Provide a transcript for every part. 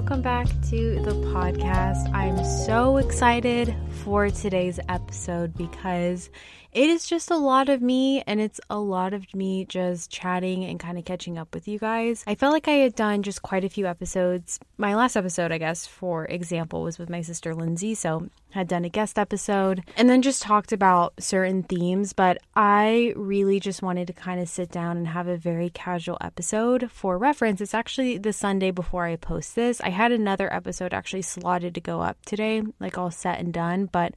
welcome back to the podcast. I'm so excited for today's episode because it is just a lot of me and it's a lot of me just chatting and kind of catching up with you guys. I felt like I had done just quite a few episodes. My last episode, I guess, for example, was with my sister Lindsay. So had done a guest episode and then just talked about certain themes, but I really just wanted to kind of sit down and have a very casual episode. For reference, it's actually the Sunday before I post this. I had another episode actually slotted to go up today, like all set and done, but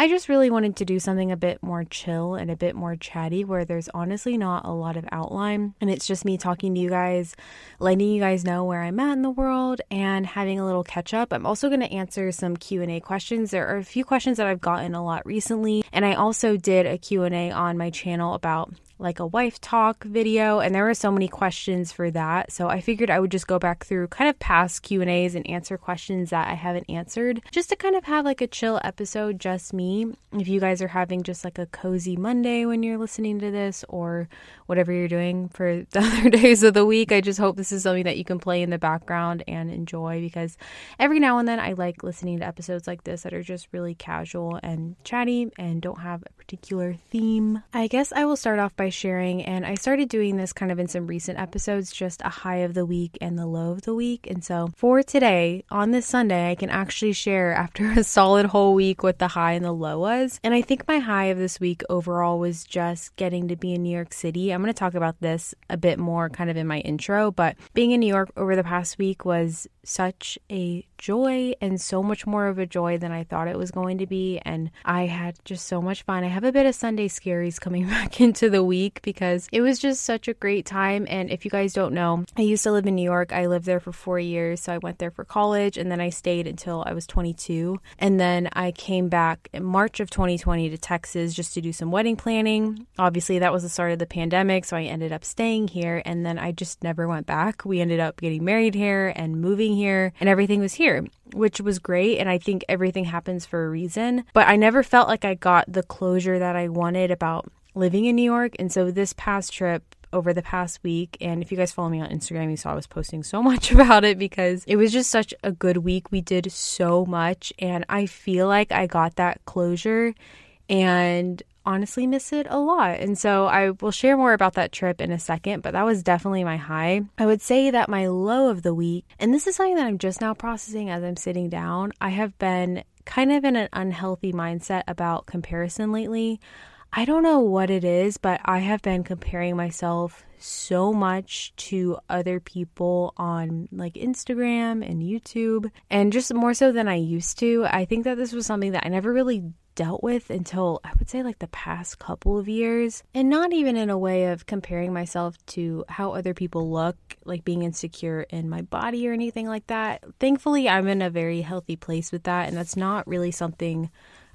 I just really wanted to do something a bit more chill and a bit more chatty where there's honestly not a lot of outline and it's just me talking to you guys, letting you guys know where I'm at in the world and having a little catch up. I'm also going to answer some Q&A questions. There are a few questions that I've gotten a lot recently and I also did a Q&A on my channel about like a wife talk video and there were so many questions for that so i figured i would just go back through kind of past q and a's and answer questions that i haven't answered just to kind of have like a chill episode just me if you guys are having just like a cozy monday when you're listening to this or whatever you're doing for the other days of the week i just hope this is something that you can play in the background and enjoy because every now and then i like listening to episodes like this that are just really casual and chatty and don't have a particular theme i guess i will start off by sharing. And I started doing this kind of in some recent episodes, just a high of the week and the low of the week. And so for today, on this Sunday, I can actually share after a solid whole week what the high and the low was. And I think my high of this week overall was just getting to be in New York City. I'm going to talk about this a bit more kind of in my intro, but being in New York over the past week was such a joy and so much more of a joy than I thought it was going to be. And I had just so much fun. I have a bit of Sunday scaries coming back into the week because it was just such a great time. And if you guys don't know, I used to live in New York. I lived there for four years. So I went there for college and then I stayed until I was 22. And then I came back in March of 2020 to Texas just to do some wedding planning. Obviously, that was the start of the pandemic. So I ended up staying here and then I just never went back. We ended up getting married here and moving here, and everything was here which was great. And I think everything happens for a reason. But I never felt like I got the closure that I wanted about living in New York. And so this past trip, over the past week. And if you guys follow me on Instagram, you saw I was posting so much about it because it was just such a good week. We did so much, and I feel like I got that closure. And honestly miss it a lot. And so I will share more about that trip in a second, but that was definitely my high. I would say that my low of the week, and this is something that I'm just now processing as I'm sitting down, I have been kind of in an unhealthy mindset about comparison lately. I don't know what it is, but I have been comparing myself so much to other people on like Instagram and YouTube, and just more so than I used to. I think that this was something that I never really dealt with until I would say like the past couple of years. And not even in a way of comparing myself to how other people look, like being insecure in my body or anything like that. Thankfully, I'm in a very healthy place with that. And that's not really something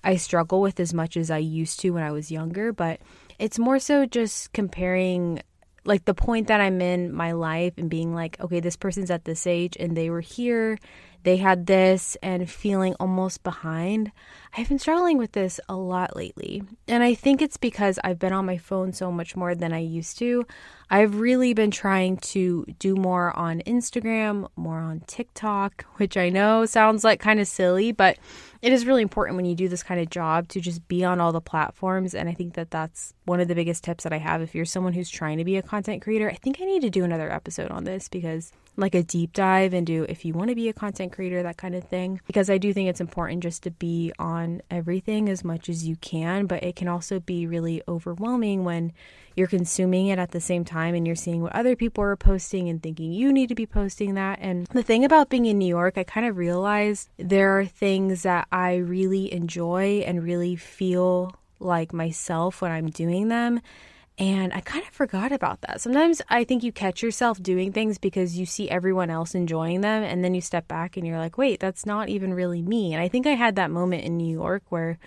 I struggle with as much as I used to when I was younger. But it's more so just comparing like the point that I'm in my life and being like, okay, this person's at this age and they were here they had this and feeling almost behind. I've been struggling with this a lot lately. And I think it's because I've been on my phone so much more than I used to. I've really been trying to do more on Instagram, more on TikTok, which I know sounds like kind of silly, but it is really important when you do this kind of job to just be on all the platforms. And I think that that's one of the biggest tips that I have. If you're someone who's trying to be a content creator, I think I need to do another episode on this because like a deep dive into if you want to be a content creator, that kind of thing. Because I do think it's important just to be on everything as much as you can, but it can also be really overwhelming when you're consuming it at the same time and you're seeing what other people are posting and thinking you need to be posting that. And the thing about being in New York, I kind of realized there are things that I really enjoy and really feel like myself when I'm doing them and I kind of forgot about that. Sometimes I think you catch yourself doing things because you see everyone else enjoying them, and then you step back and you're like, wait, that's not even really me. And I think I had that moment in New York where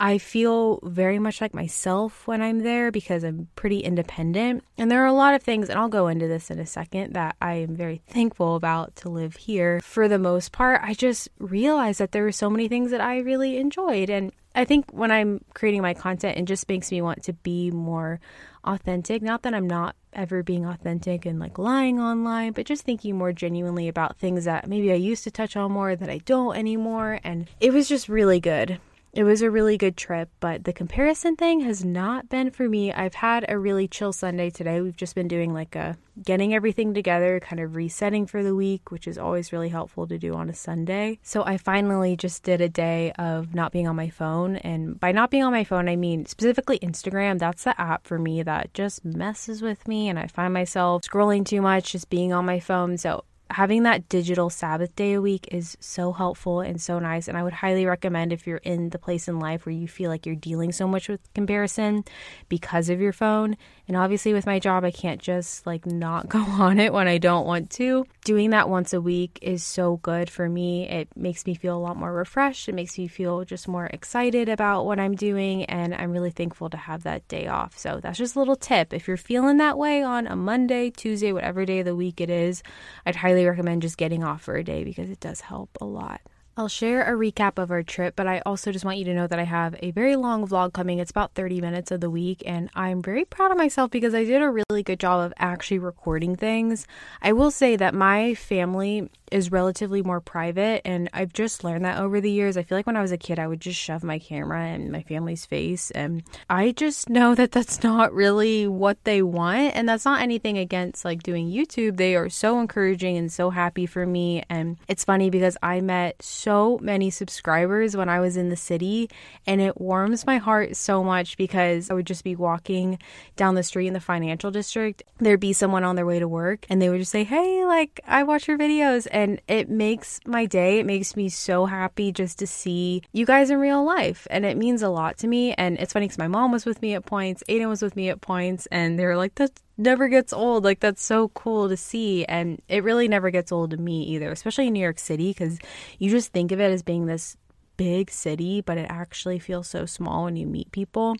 I feel very much like myself when I'm there because I'm pretty independent. And there are a lot of things, and I'll go into this in a second, that I am very thankful about to live here. For the most part, I just realized that there were so many things that I really enjoyed. And I think when I'm creating my content, it just makes me want to be more authentic. Not that I'm not ever being authentic and like lying online, but just thinking more genuinely about things that maybe I used to touch on more that I don't anymore. And it was just really good. It was a really good trip, but the comparison thing has not been for me. I've had a really chill Sunday today. We've just been doing like a getting everything together, kind of resetting for the week, which is always really helpful to do on a Sunday. So I finally just did a day of not being on my phone. And by not being on my phone, I mean specifically Instagram. That's the app for me that just messes with me. And I find myself scrolling too much, just being on my phone. So having that digital Sabbath day a week is so helpful and so nice. And I would highly recommend if you're in the place in life where you feel like you're dealing so much with comparison because of your phone. And obviously, with my job, I can't just like not go on it when I don't want to. Doing that once a week is so good for me. It makes me feel a lot more refreshed. It makes me feel just more excited about what I'm doing. And I'm really thankful to have that day off. So that's just a little tip. If you're feeling that way on a Monday, Tuesday, whatever day of the week it is, I'd highly recommend just getting off for a day because it does help a lot. I'll share a recap of our trip, but I also just want you to know that I have a very long vlog coming. It's about 30 minutes of the week, and I'm very proud of myself because I did a really good job of actually recording things. I will say that my family is relatively more private and I've just learned that over the years. I feel like when I was a kid I would just shove my camera in my family's face and I just know that that's not really what they want and that's not anything against like doing YouTube. They are so encouraging and so happy for me and it's funny because I met so many subscribers when I was in the city and it warms my heart so much because I would just be walking down the street in the financial district. There'd be someone on their way to work and they would just say, "Hey, like I watch your videos." And it makes my day. It makes me so happy just to see you guys in real life, and it means a lot to me. And it's funny because my mom was with me at points, Aiden was with me at points, and they were like, "That never gets old. Like that's so cool to see, and it really never gets old to me either, especially in New York City because you just think of it as being this big city, but it actually feels so small when you meet people.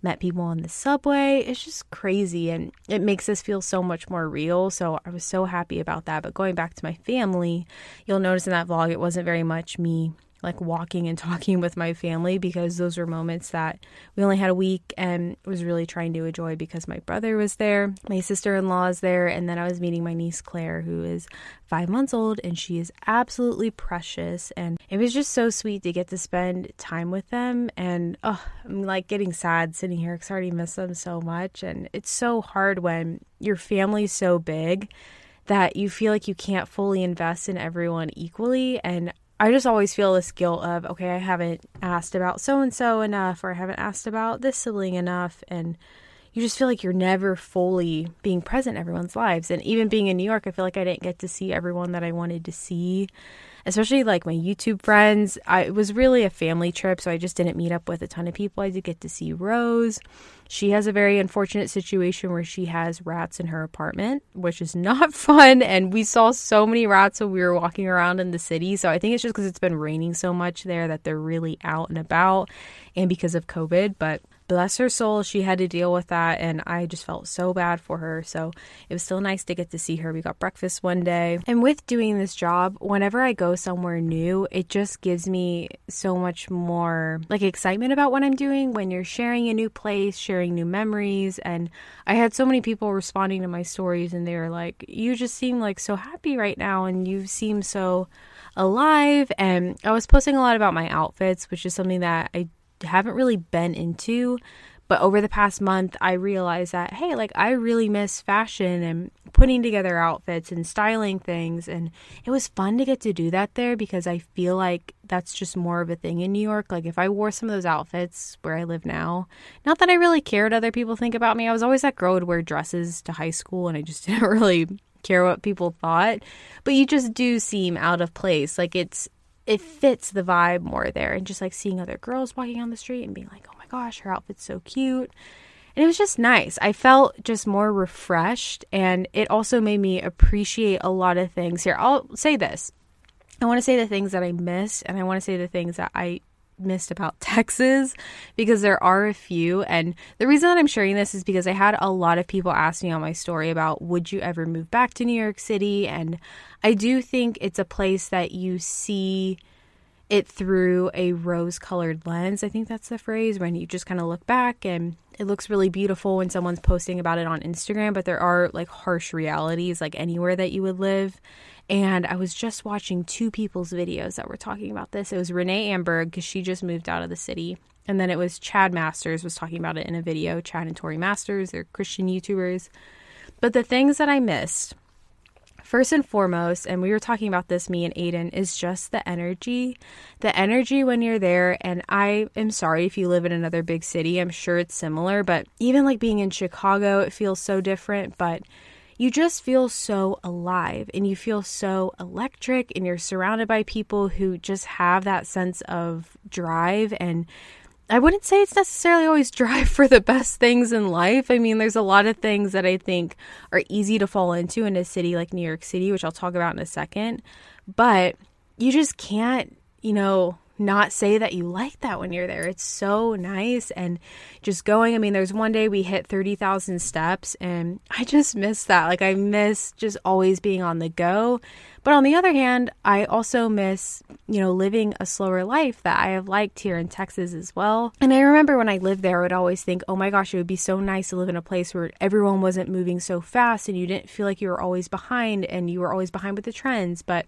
Met people on the subway. It's just crazy and it makes us feel so much more real. So I was so happy about that. But going back to my family, you'll notice in that vlog, it wasn't very much me like walking and talking with my family because those were moments that we only had a week and was really trying to enjoy because my brother was there, my sister in law is there, and then I was meeting my niece Claire, who is five months old and she is absolutely precious. And it was just so sweet to get to spend time with them. And oh, I'm like getting sad sitting here because I already miss them so much. And it's so hard when your family's so big that you feel like you can't fully invest in everyone equally. And I just always feel this guilt of, okay, I haven't asked about so and so enough, or I haven't asked about this sibling enough. And you just feel like you're never fully being present in everyone's lives. And even being in New York, I feel like I didn't get to see everyone that I wanted to see especially like my YouTube friends. I, it was really a family trip, so I just didn't meet up with a ton of people. I did get to see Rose. She has a very unfortunate situation where she has rats in her apartment, which is not fun. And we saw so many rats when we were walking around in the city. So I think it's just because it's been raining so much there that they're really out and about and because of COVID. But bless her soul, she had to deal with that. And I just felt so bad for her. So it was still nice to get to see her. We got breakfast one day. And with doing this job, whenever I go somewhere new, it just gives me so much more like excitement about what I'm doing when you're sharing a new place, sharing new memories. And I had so many people responding to my stories and they were like, You just seem like so happy right now. And you seem so alive. And I was posting a lot about my outfits, which is something that I haven't really been into. But over the past month, I realized that, hey, like I really miss fashion and putting together outfits and styling things. And it was fun to get to do that there because I feel like that's just more of a thing in New York. Like if I wore some of those outfits where I live now, not that I really cared other people think about me. I was always that girl would wear dresses to high school and I just didn't really care what people thought. But you just do seem out of place. Like it's it fits the vibe more there and just like seeing other girls walking on the street and being like oh my gosh her outfit's so cute. And it was just nice. I felt just more refreshed and it also made me appreciate a lot of things here. I'll say this. I want to say the things that i missed and i want to say the things that i missed about Texas because there are a few. And the reason that I'm sharing this is because I had a lot of people ask me on my story about would you ever move back to New York City? And I do think it's a place that you see it through a rose colored lens. I think that's the phrase when you just kind of look back and it looks really beautiful when someone's posting about it on Instagram, but there are like harsh realities like anywhere that you would live. And I was just watching two people's videos that were talking about this. It was Renee Amberg because she just moved out of the city. And then it was Chad Masters was talking about it in a video. Chad and Tori Masters, they're Christian YouTubers. But the things that I missed first and foremost, and we were talking about this, me and Aiden, is just the energy. The energy when you're there. And I am sorry if you live in another big city, I'm sure it's similar, but even like being in Chicago, it feels so different. But you just feel so alive and you feel so electric, and you're surrounded by people who just have that sense of drive and I wouldn't say it's necessarily always drive for the best things in life. I mean, there's a lot of things that I think are easy to fall into in a city like New York City, which I'll talk about in a second. But you just can't, you know, not say that you like that when you're there. It's so nice and just going. I mean, there's one day we hit 30,000 steps and I just miss that. Like, I miss just always being on the go. But on the other hand, I also miss, you know, living a slower life that I have liked here in Texas as well. And I remember when I lived there, I would always think, oh my gosh, it would be so nice to live in a place where everyone wasn't moving so fast and you didn't feel like you were always behind and you were always behind with the trends. But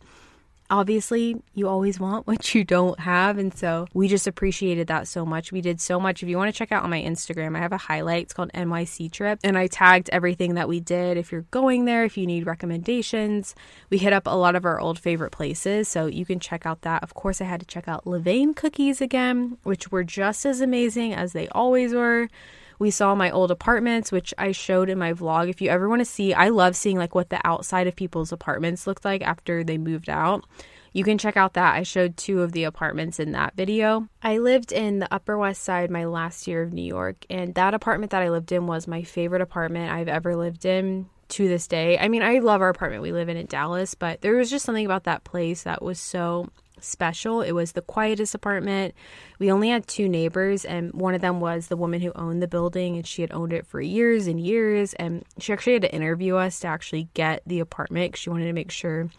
obviously you always want what you don't have and so we just appreciated that so much. We did so much. If you want to check out on my instagram i have a highlight. It's called nyc trip and i tagged everything that we did. If you're going there if you need recommendations we hit up a lot of our old favorite places so you can check out that. Of course i had to check out levain cookies again which were just as amazing as they always were we saw my old apartments, which I showed in my vlog. If you ever want to see, I love seeing like what the outside of people's apartments looked like after they moved out. You can check out that. I showed two of the apartments in that video. I lived in the Upper West Side my last year of New York, and that apartment that I lived in was my favorite apartment I've ever lived in to this day. I mean, I love our apartment we live in in Dallas, but there was just something about that place that was so special. It was the quietest apartment. We only had two neighbors, and one of them was the woman who owned the building, and she had owned it for years and years. And she actually had to interview us to actually get the apartment because she wanted to make sure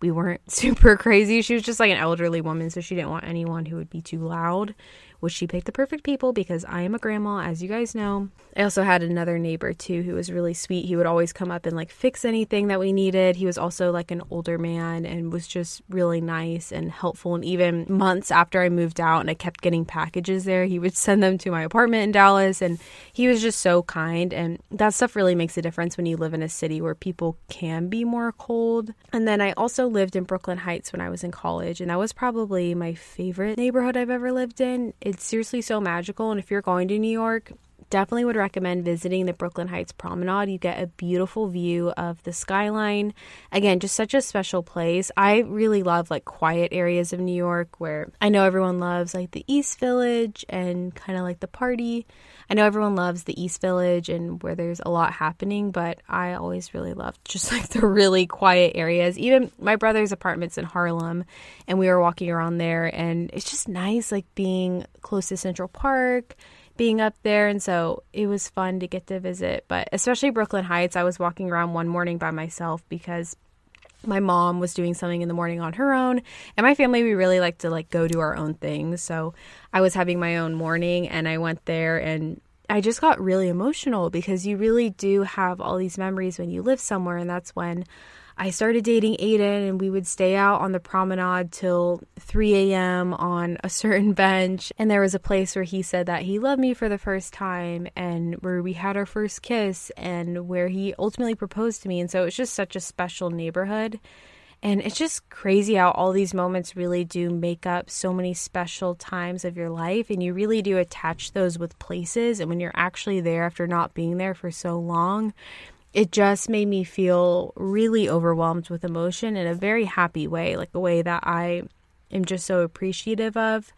we weren't super crazy. She was just like an elderly woman, so she didn't want anyone who would be too loud which she picked the perfect people because I am a grandma, as you guys know. I also had another neighbor too who was really sweet. He would always come up and like fix anything that we needed. He was also like an older man and was just really nice and helpful. And even months after I moved out and I kept getting packages there, he would send them to my apartment in Dallas. And he was just so kind. And that stuff really makes a difference when you live in a city where people can be more cold. And then I also lived in Brooklyn Heights when I was in college, and that was probably my favorite neighborhood I've ever lived in. It's seriously so magical. And if you're going to New York, definitely would recommend visiting the Brooklyn Heights Promenade. You get a beautiful view of the skyline. Again, just such a special place. I really love like quiet areas of New York where I know everyone loves like the East Village and kind of like the party. I know everyone loves the East Village and where there's a lot happening, but I always really loved just like the really quiet areas. Even my brother's apartment's in Harlem and we were walking around there and it's just nice like being close to Central Park being up there. And so it was fun to get to visit. But especially Brooklyn Heights, I was walking around one morning by myself because my mom was doing something in the morning on her own and my family we really like to like go do our own things so i was having my own morning and i went there and i just got really emotional because you really do have all these memories when you live somewhere and that's when I started dating Aiden and we would stay out on the promenade till 3 a.m. on a certain bench. And there was a place where he said that he loved me for the first time and where we had our first kiss and where he ultimately proposed to me. And so it was just such a special neighborhood. And it's just crazy how all these moments really do make up so many special times of your life. And you really do attach those with places. And when you're actually there after not being there for so long, it just made me feel really overwhelmed with emotion in a very happy way, like a way that I am just so appreciative of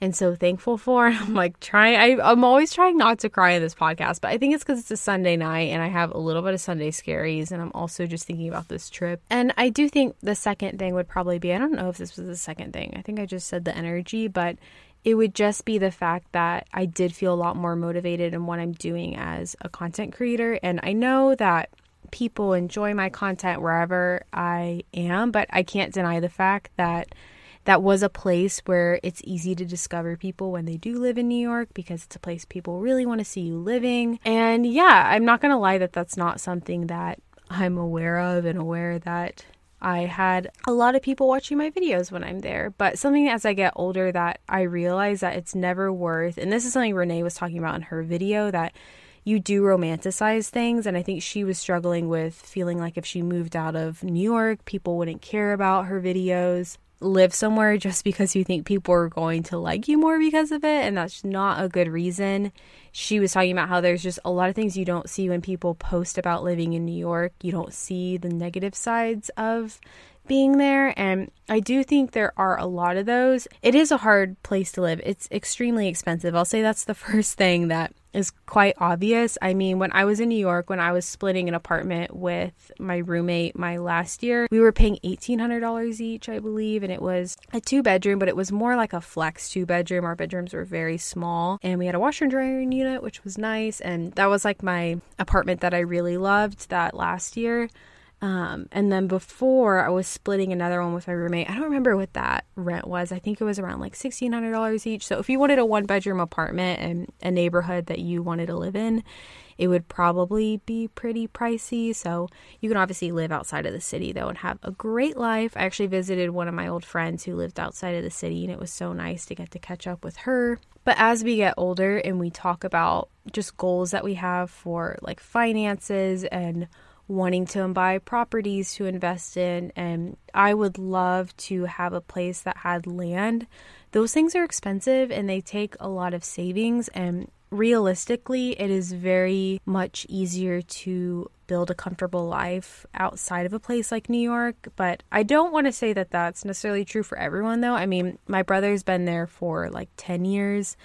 and so thankful for. I'm like trying, I, I'm always trying not to cry in this podcast, but I think it's because it's a Sunday night and I have a little bit of Sunday scaries. And I'm also just thinking about this trip. And I do think the second thing would probably be I don't know if this was the second thing. I think I just said the energy, but it would just be the fact that I did feel a lot more motivated in what I'm doing as a content creator. And I know that people enjoy my content wherever I am, but I can't deny the fact that that was a place where it's easy to discover people when they do live in New York because it's a place people really want to see you living. And yeah, I'm not going to lie that that's not something that I'm aware of and aware that I had a lot of people watching my videos when I'm there, but something as I get older that I realize that it's never worth, and this is something Renee was talking about in her video, that you do romanticize things. And I think she was struggling with feeling like if she moved out of New York, people wouldn't care about her videos. Live somewhere just because you think people are going to like you more because of it. And that's not a good reason. She was talking about how there's just a lot of things you don't see when people post about living in New York. You don't see the negative sides of being there. And I do think there are a lot of those. It is a hard place to live, it's extremely expensive. I'll say that's the first thing that is quite obvious. I mean, when I was in New York, when I was splitting an apartment with my roommate my last year, we were paying $1,800 each, I believe, and it was a two bedroom, but it was more like a flex two bedroom. Our bedrooms were very small, and we had a washer and dryer unit, which was nice. And that was like my apartment that I really loved that last year. Um, and then before I was splitting another one with my roommate. I don't remember what that rent was. I think it was around like sixteen hundred dollars each. So if you wanted a one bedroom apartment in a neighborhood that you wanted to live in, it would probably be pretty pricey. So you can obviously live outside of the city though and have a great life. I actually visited one of my old friends who lived outside of the city and it was so nice to get to catch up with her. But as we get older and we talk about just goals that we have for like finances and wanting to buy properties to invest in and I would love to have a place that had land. Those things are expensive and they take a lot of savings and realistically it is very much easier to build a comfortable life outside of a place like New York, but I don't want to say that that's necessarily true for everyone though. I mean, my brother's been there for like 10 years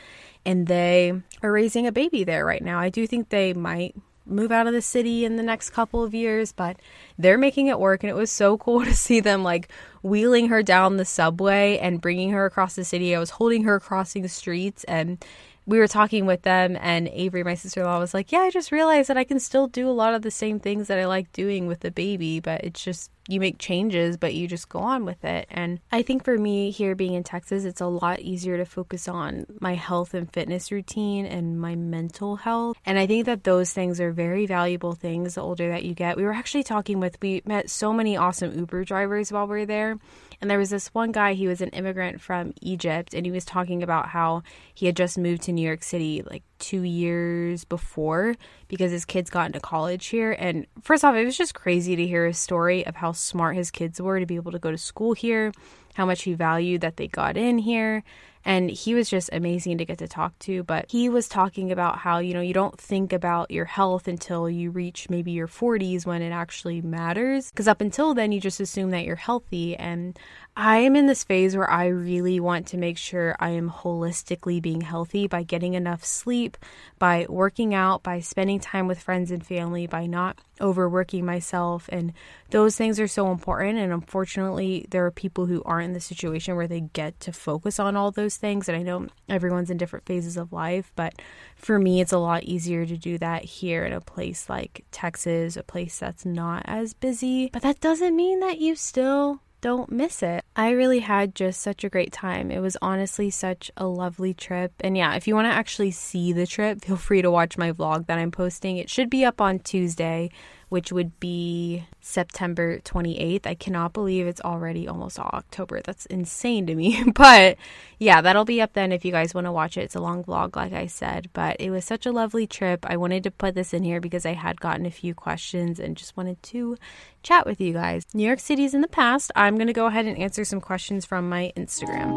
and they are raising a baby there right now. I do think they might move out of the city in the next couple of years, but they're making it work. And it was so cool to see them like wheeling her down the subway and bringing her across the city. I was holding her crossing the streets and we were talking with them and Avery, my sister-in-law, was like, "Yeah, I just realized that I can still do a lot of the same things that I like doing with the baby, but it's just you make changes, but you just go on with it." And I think for me here being in Texas, it's a lot easier to focus on my health and fitness routine and my mental health. And I think that those things are very valuable things the older that you get. We were actually talking with we met so many awesome Uber drivers while we were there and there was this one guy, he was an immigrant from Egypt, and he was talking about how he had just moved to New York City like two years before because his kids got into college here. And first off, it was just crazy to hear his story of how smart his kids were to be able to go to school here, how much he valued that they got in here. And he was just amazing to get to talk to. But he was talking about how, you know, you don't think about your health until you reach maybe your 40s when it actually matters. Because up until then, you just assume that you're healthy. And I am in this phase where I really want to make sure I am holistically being healthy by getting enough sleep, by working out, by spending time with friends and family, by not overworking myself. And those things are so important. And unfortunately, there are people who aren't in the situation where they get to focus on all those things. And I know everyone's in different phases of life, but for me, it's a lot easier to do that here in a place like Texas, a place that's not as busy. But that doesn't mean that you still don't miss it. I really had just such a great time. It was honestly such a lovely trip. And yeah, if you want to actually see the trip, feel free to watch my vlog that I'm posting. It should be up on Tuesday which would be September 28th. I cannot believe it's already almost October. That's insane to me. but yeah, that'll be up then if you guys want to watch it. It's a long vlog, like I said. But it was such a lovely trip. I wanted to put this in here because I had gotten a few questions and just wanted to chat with you guys. New York City's in the past. I'm going to go ahead and answer some questions from my Instagram.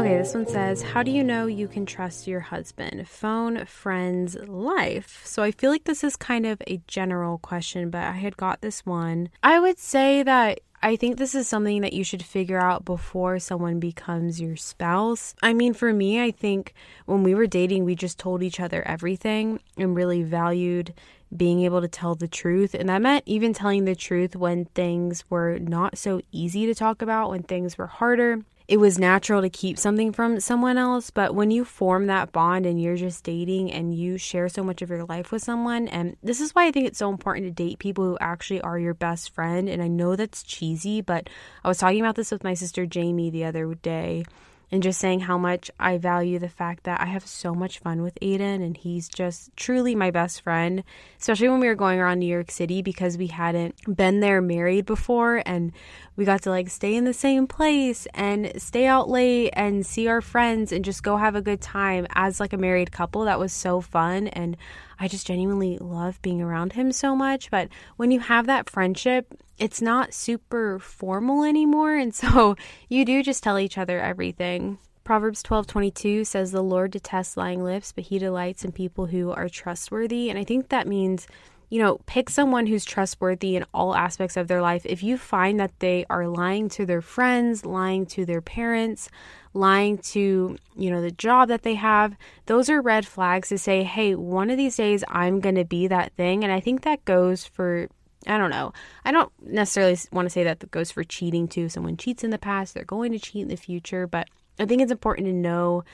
Okay, this one says, How do you know you can trust your husband? Phone, friends, life. So I feel like this is kind of a general question, but I had got this one. I would say that I think this is something that you should figure out before someone becomes your spouse. I mean, for me, I think when we were dating, we just told each other everything and really valued being able to tell the truth. And that meant even telling the truth when things were not so easy to talk about, when things were harder it was natural to keep something from someone else. But when you form that bond and you're just dating and you share so much of your life with someone, and this is why I think it's so important to date people who actually are your best friend. And I know that's cheesy, but I was talking about this with my sister Jamie the other day and just saying how much I value the fact that I have so much fun with Aiden and he's just truly my best friend, especially when we were going around New York City because we hadn't been there married before and we got to like stay in the same place and stay out late and see our friends and just go have a good time as like a married couple. That was so fun and I just genuinely love being around him so much. But when you have that friendship, it's not super formal anymore. And so you do just tell each other everything. Proverbs 12:22 says the Lord detests lying lips, but he delights in people who are trustworthy. And I think that means you know, pick someone who's trustworthy in all aspects of their life. If you find that they are lying to their friends, lying to their parents, lying to, you know, the job that they have, those are red flags to say, hey, one of these days I'm going to be that thing. And I think that goes for I don't know. I don't necessarily want to say that goes for cheating too. Someone cheats in the past, they're going to cheat in the future, but I think it's important to know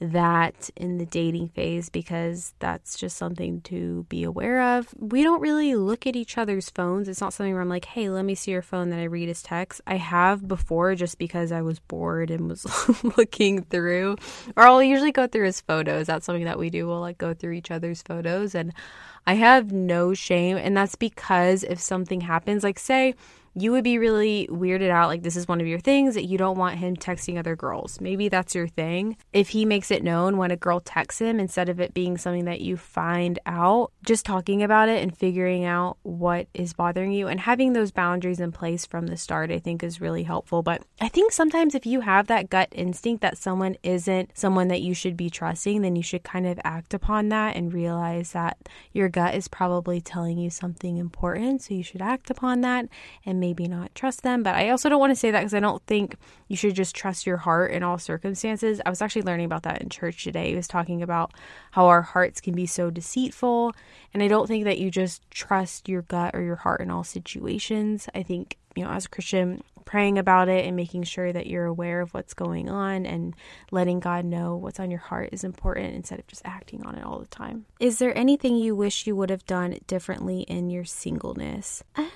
that in the dating phase because that's just something to be aware of. We don't really look at each other's phones. It's not something where I'm like, hey, let me see your phone that I read his text. I have before just because I was bored and was looking through, or I'll usually go through his photos. That's something that we do. We'll like go through each other's photos and I have no shame. And that's because if something happens, like say, you would be really weirded out like this is one of your things that you don't want him texting other girls. Maybe that's your thing. If he makes it known when a girl texts him instead of it being something that you find out, just talking about it and figuring out what is bothering you and having those boundaries in place from the start I think is really helpful. But I think sometimes if you have that gut instinct that someone isn't someone that you should be trusting, then you should kind of act upon that and realize that your gut is probably telling you something important, so you should act upon that and maybe not trust them. But I also don't want to say that because I don't think you should just trust your heart in all circumstances. I was actually learning about that in church today. He was talking about how our hearts can be so deceitful. And I don't think that you just trust your gut or your heart in all situations. I think, you know, as a Christian, praying about it and making sure that you're aware of what's going on and letting God know what's on your heart is important instead of just acting on it all the time. Is there anything you wish you would have done differently in your singleness? Uh,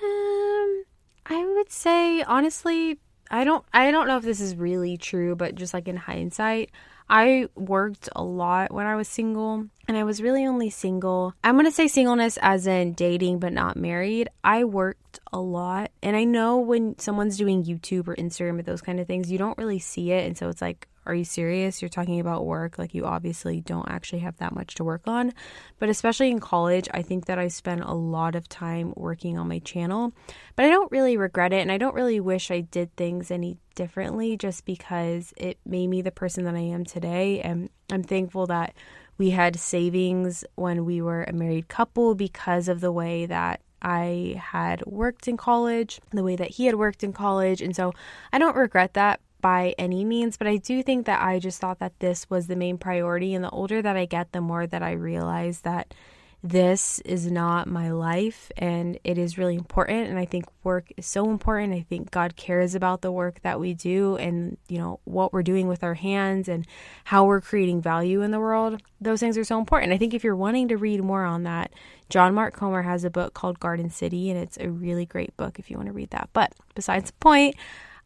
I would say honestly, I don't I don't know if this is really true, but just like in hindsight, I worked a lot when I was single, and I was really only single. I'm going to say singleness as in dating but not married. I worked a lot, and I know when someone's doing YouTube or Instagram or those kind of things, you don't really see it, and so it's like are you serious? You're talking about work. Like, you obviously don't actually have that much to work on. But especially in college, I think that I spent a lot of time working on my channel. But I don't really regret it. And I don't really wish I did things any differently just because it made me the person that I am today. And I'm thankful that we had savings when we were a married couple because of the way that I had worked in college, the way that he had worked in college. And so I don't regret that by any means, but I do think that I just thought that this was the main priority. And the older that I get, the more that I realize that this is not my life and it is really important. And I think work is so important. I think God cares about the work that we do and, you know, what we're doing with our hands and how we're creating value in the world. Those things are so important. I think if you're wanting to read more on that, John Mark Comer has a book called Garden City, and it's a really great book if you want to read that. But besides the point,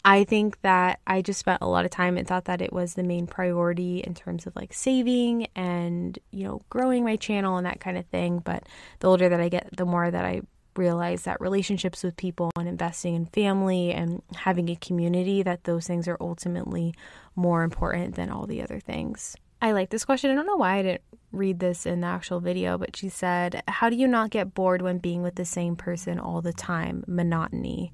I think that I just spent a lot of time and thought that it was the main priority in terms of like saving and, you know, growing my channel and that kind of thing. But the older that I get, the more that I realize that relationships with people and investing in family and having a community, that those things are ultimately more important than all the other things. I like this question. I don't know why I didn't read this in the actual video, but she said, How do you not get bored when being with the same person all the time? Monotony.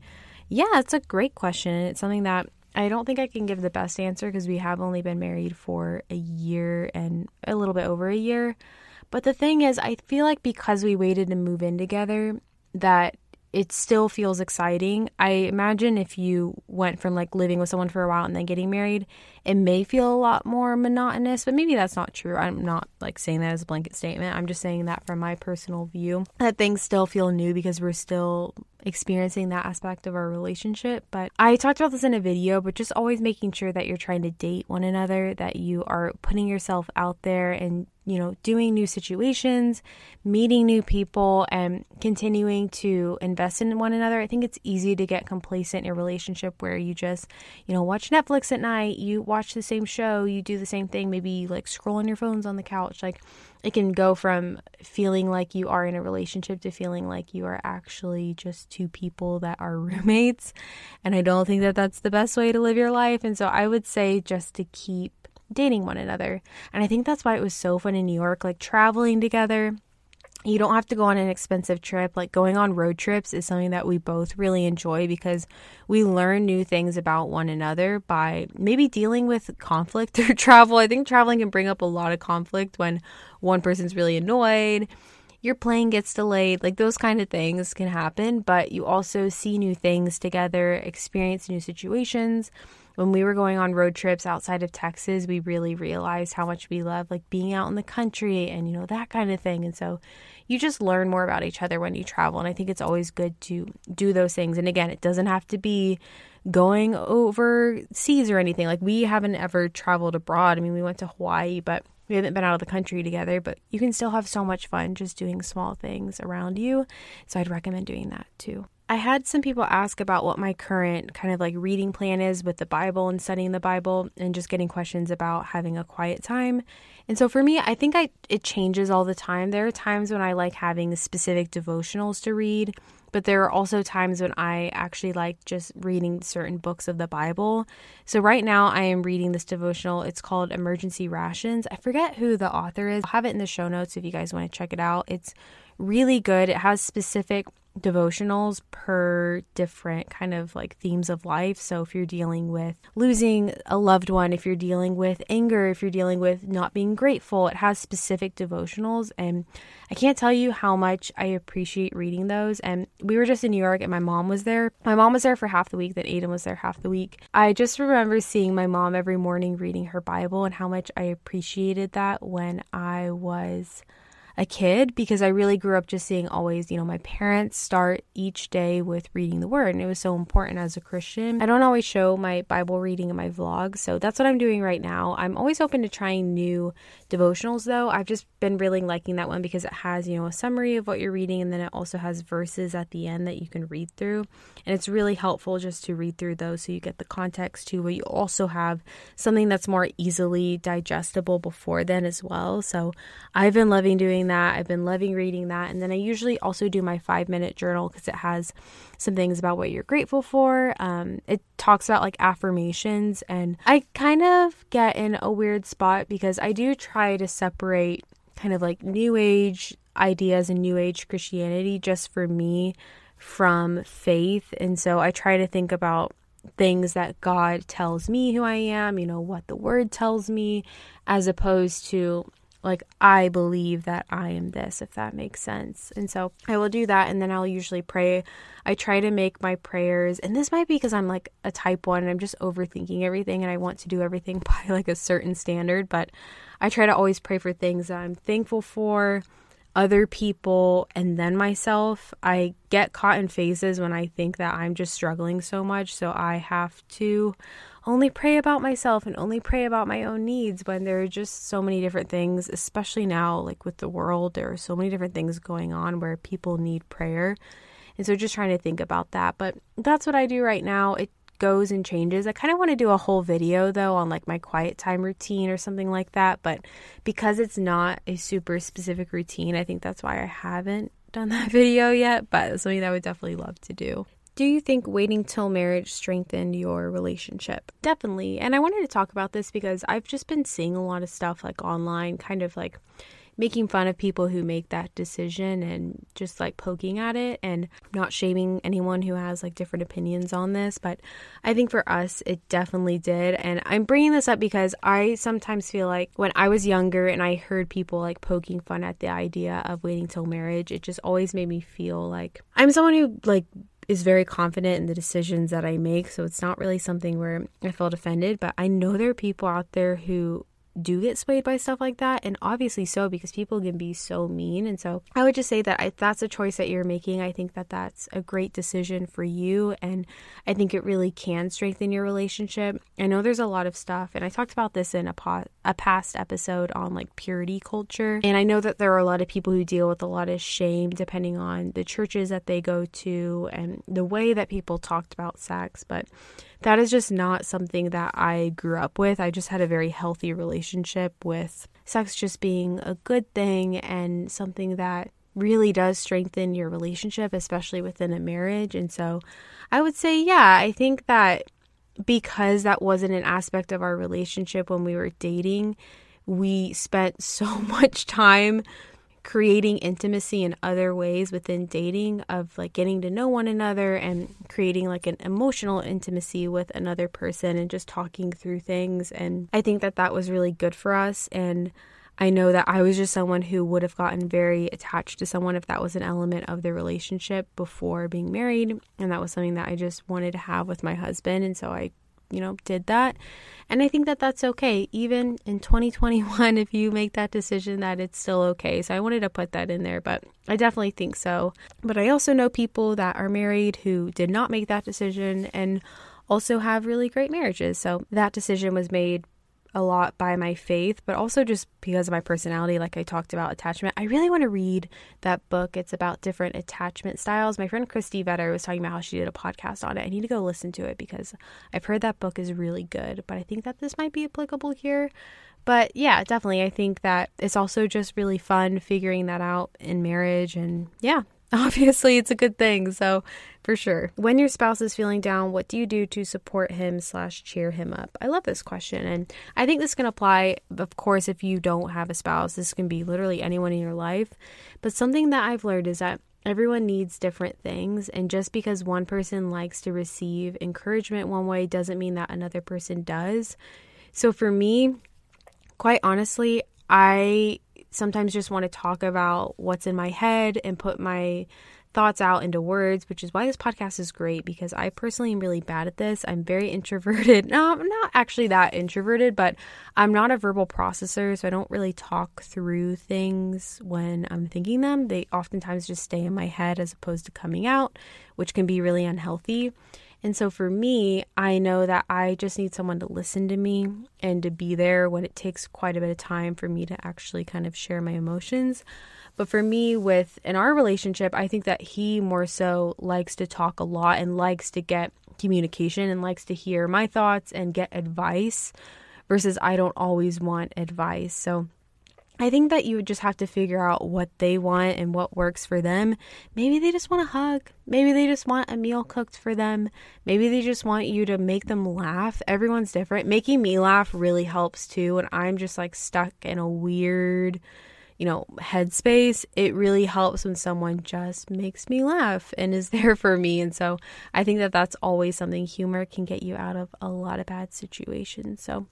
Yeah, it's a great question. It's something that I don't think I can give the best answer because we have only been married for a year and a little bit over a year. But the thing is, I feel like because we waited to move in together, that it still feels exciting. I imagine if you went from like living with someone for a while and then getting married, it may feel a lot more monotonous, but maybe that's not true. I'm not like saying that as a blanket statement. I'm just saying that from my personal view that things still feel new because we're still experiencing that aspect of our relationship. But I talked about this in a video, but just always making sure that you're trying to date one another, that you are putting yourself out there and you know, doing new situations, meeting new people, and continuing to invest in one another. I think it's easy to get complacent in a relationship where you just, you know, watch Netflix at night, you watch the same show, you do the same thing, maybe you like scroll on your phones on the couch. Like it can go from feeling like you are in a relationship to feeling like you are actually just two people that are roommates. And I don't think that that's the best way to live your life. And so I would say just to keep dating one another. And I think that's why it was so fun in New York, like traveling together. You don't have to go on an expensive trip. Like going on road trips is something that we both really enjoy because we learn new things about one another by maybe dealing with conflict through travel. I think traveling can bring up a lot of conflict when one person's really annoyed your plane gets delayed, like those kind of things can happen, but you also see new things together, experience new situations, when we were going on road trips outside of Texas, we really realized how much we love like being out in the country and you know that kind of thing. And so you just learn more about each other when you travel, and I think it's always good to do those things. And again, it doesn't have to be going overseas or anything. Like we haven't ever traveled abroad. I mean, we went to Hawaii, but we haven't been out of the country together, but you can still have so much fun just doing small things around you. So I'd recommend doing that too. I had some people ask about what my current kind of like reading plan is with the Bible and studying the Bible and just getting questions about having a quiet time. And so for me, I think I it changes all the time. There are times when I like having specific devotionals to read, but there are also times when I actually like just reading certain books of the Bible. So right now I am reading this devotional. It's called Emergency Rations. I forget who the author is. I'll have it in the show notes if you guys want to check it out. It's really good. It has specific devotionals per different kind of like themes of life. So if you're dealing with losing a loved one, if you're dealing with anger, if you're dealing with not being grateful, it has specific devotionals and I can't tell you how much I appreciate reading those. And we were just in New York and my mom was there. My mom was there for half the week, then Aiden was there half the week. I just remember seeing my mom every morning reading her Bible and how much I appreciated that when I was a kid because I really grew up just seeing always, you know, my parents start each day with reading the word. And it was so important as a Christian. I don't always show my Bible reading in my vlogs. So that's what I'm doing right now. I'm always open to trying new devotionals though. I've just been really liking that one because it has, you know, a summary of what you're reading and then it also has verses at the end that you can read through. And it's really helpful just to read through those so you get the context too, but you also have something that's more easily digestible before then as well. So I've been loving doing that. I've been loving reading that. And then I usually also do my five minute journal because it has some things about what you're grateful for. Um, it talks about like affirmations. And I kind of get in a weird spot because I do try to separate kind of like new age ideas and new age Christianity just for me from faith. And so I try to think about things that God tells me who I am, you know, what the word tells me, as opposed to like I believe that I am this, if that makes sense. And so I will do that and then I'll usually pray. I try to make my prayers, and this might be because I'm like a type one and I'm just overthinking everything and I want to do everything by like a certain standard, but I try to always pray for things that I'm thankful for, other people, and then myself. I get caught in phases when I think that I'm just struggling so much, so I have to only pray about myself and only pray about my own needs when there are just so many different things, especially now, like with the world, there are so many different things going on where people need prayer. And so just trying to think about that. But that's what I do right now. It goes and changes. I kind of want to do a whole video though on like my quiet time routine or something like that. But because it's not a super specific routine, I think that's why I haven't done that video yet. But something that I would definitely love to do. Do you think waiting till marriage strengthened your relationship? Definitely. And I wanted to talk about this because I've just been seeing a lot of stuff like online, kind of like making fun of people who make that decision and just like poking at it and not shaming anyone who has like different opinions on this. But I think for us, it definitely did. And I'm bringing this up because I sometimes feel like when I was younger and I heard people like poking fun at the idea of waiting till marriage, it just always made me feel like I'm someone who like is very confident in the decisions that I make. So it's not really something where I felt offended, but I know there are people out there who do get swayed by stuff like that. And obviously so, because people can be so mean. And so I would just say that if that's a choice that you're making, I think that that's a great decision for you. And I think it really can strengthen your relationship. I know there's a lot of stuff, and I talked about this in a, po- a past episode on like purity culture. And I know that there are a lot of people who deal with a lot of shame depending on the churches that they go to and the way that people talked about sex. But that is just not something that I grew up with. I just had a very healthy relationship with sex just being a good thing and something that really does strengthen your relationship, especially within a marriage. And so I would say, yeah, I think that because that wasn't an aspect of our relationship when we were dating, we spent so much time creating intimacy in other ways within dating of like getting to know one another and creating like an emotional intimacy with another person and just talking through things. And I think that that was really good for us. And I know that I was just someone who would have gotten very attached to someone if that was an element of the relationship before being married. And that was something that I just wanted to have with my husband. And so I you know, did that. And I think that that's okay. Even in 2021, if you make that decision, that it's still okay. So I wanted to put that in there, but I definitely think so. But I also know people that are married who did not make that decision and also have really great marriages. So that decision was made a lot by my faith, but also just because of my personality, like I talked about attachment. I really want to read that book. It's about different attachment styles. My friend Christy Vetter was talking about how she did a podcast on it. I need to go listen to it because I've heard that book is really good, but I think that this might be applicable here. But yeah, definitely. I think that it's also just really fun figuring that out in marriage. And yeah, obviously it's a good thing. So for sure. When your spouse is feeling down, what do you do to support him slash cheer him up? I love this question. And I think this can apply, of course, if you don't have a spouse. This can be literally anyone in your life. But something that I've learned is that everyone needs different things. And just because one person likes to receive encouragement one way doesn't mean that another person does. So for me, quite honestly, I sometimes just want to talk about what's in my head and put my thoughts out into words, which is why this podcast is great because I personally am really bad at this. I'm very introverted. No, I'm not actually that introverted, but I'm not a verbal processor, so I don't really talk through things when I'm thinking them. They oftentimes just stay in my head as opposed to coming out, which can be really unhealthy. And so for me, I know that I just need someone to listen to me and to be there when it takes quite a bit of time for me to actually kind of share my emotions. But for me, with in our relationship, I think that he more so likes to talk a lot and likes to get communication and likes to hear my thoughts and get advice versus I don't always want advice. So I think that you would just have to figure out what they want and what works for them. Maybe they just want a hug. Maybe they just want a meal cooked for them. Maybe they just want you to make them laugh. Everyone's different. Making me laugh really helps too. And I'm just like stuck in a weird, you know, headspace. It really helps when someone just makes me laugh and is there for me. And so I think that that's always something humor can get you out of a lot of bad situations. So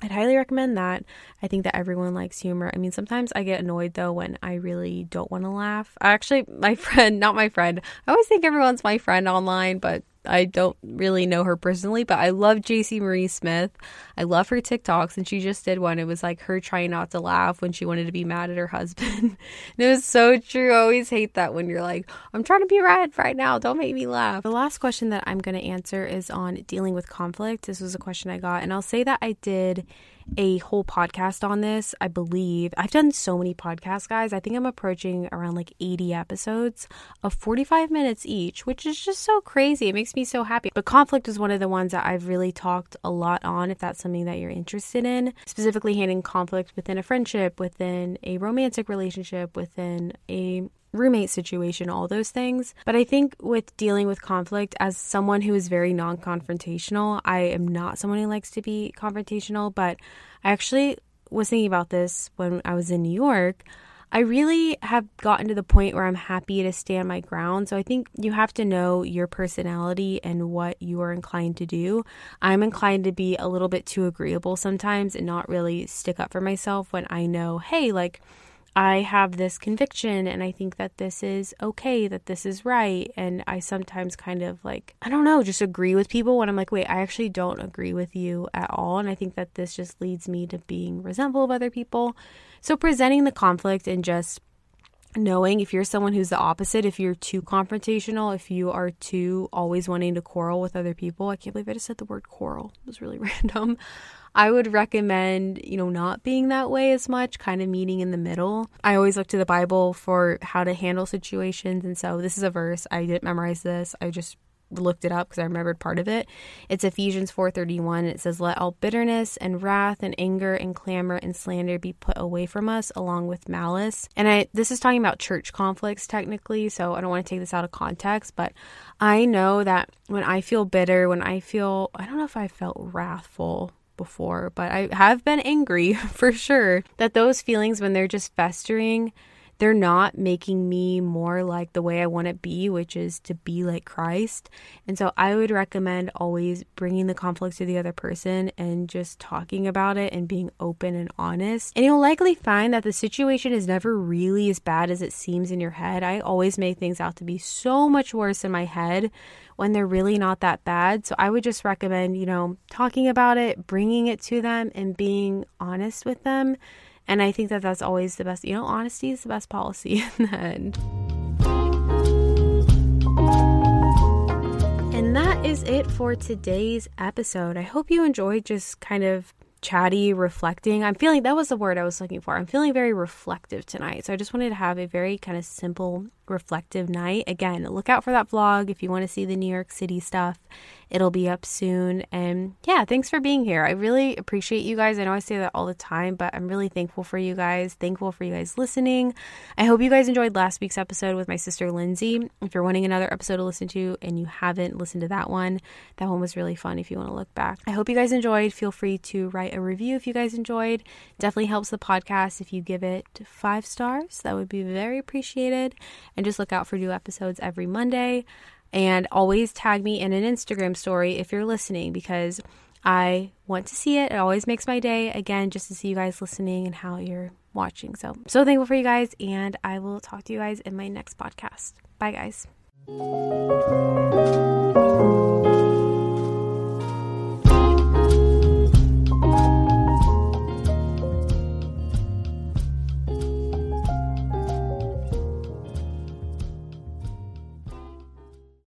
I'd highly recommend that. I think that everyone likes humor. I mean, sometimes I get annoyed though when I really don't want to laugh. Actually, my friend, not my friend, I always think everyone's my friend online, but I don't really know her personally, but I love JC Marie Smith. I love her TikToks, and she just did one. It was like her trying not to laugh when she wanted to be mad at her husband. and it was so true. I always hate that when you're like, I'm trying to be red right now. Don't make me laugh. The last question that I'm going to answer is on dealing with conflict. This was a question I got, and I'll say that I did a whole podcast on this, I believe. I've done so many podcasts, guys. I think I'm approaching around like 80 episodes of 45 minutes each, which is just so crazy. It makes me so happy. But conflict is one of the ones that I've really talked a lot on, if that's something that you're interested in, specifically handling conflict within a friendship, within a romantic relationship, within a roommate situation, all those things. But I think with dealing with conflict, as someone who is very non confrontational, I am not someone who likes to be confrontational, but I actually was thinking about this when I was in New York. I really have gotten to the point where I'm happy to stand my ground. So I think you have to know your personality and what you are inclined to do. I'm inclined to be a little bit too agreeable sometimes and not really stick up for myself when I know, hey, like, I have this conviction and I think that this is okay, that this is right. And I sometimes kind of like, I don't know, just agree with people when I'm like, wait, I actually don't agree with you at all. And I think that this just leads me to being resentful of other people. So presenting the conflict and just knowing if you're someone who's the opposite, if you're too confrontational, if you are too always wanting to quarrel with other people. I can't believe I just said the word quarrel. It was really random. I would recommend, you know, not being that way as much, kind of meeting in the middle. I always look to the Bible for how to handle situations. And so this is a verse. I didn't memorize this. I just looked it up because I remembered part of it. It's Ephesians 4:31 it says let all bitterness and wrath and anger and clamor and slander be put away from us along with malice. And I this is talking about church conflicts technically, so I don't want to take this out of context, but I know that when I feel bitter, when I feel I don't know if I felt wrathful before, but I have been angry for sure that those feelings when they're just festering they're not making me more like the way I want to be, which is to be like Christ. And so I would recommend always bringing the conflict to the other person and just talking about it and being open and honest. And you'll likely find that the situation is never really as bad as it seems in your head. I always make things out to be so much worse in my head when they're really not that bad. So I would just recommend, you know, talking about it, bringing it to them, and being honest with them and I think that that's always the best, you know, honesty is the best policy in the end. And that is it for today's episode. I hope you enjoyed just kind of chatty, reflecting. I'm feeling that was the word I was looking for. I'm feeling very reflective tonight. So I just wanted to have a very kind of simple, reflective night. Again, look out for that vlog if you want to see the New York City stuff. It'll be up soon. And yeah, thanks for being here. I really appreciate you guys. I know I say that all the time, but I'm really thankful for you guys. Thankful for you guys listening. I hope you guys enjoyed last week's episode with my sister Lindsay. If you're wanting another episode to listen to and you haven't listened to that one, that one was really fun if you want to look back. I hope you guys enjoyed. Feel free to write a review if you guys enjoyed. Definitely helps the podcast if you give it five stars. That would be very appreciated. And just look out for new episodes every Monday. And always tag me in an Instagram story if you're listening because I want to see it. It always makes my day, again, just to see you guys listening and how you're watching. So, so thankful for you guys. And I will talk to you guys in my next podcast. Bye, guys.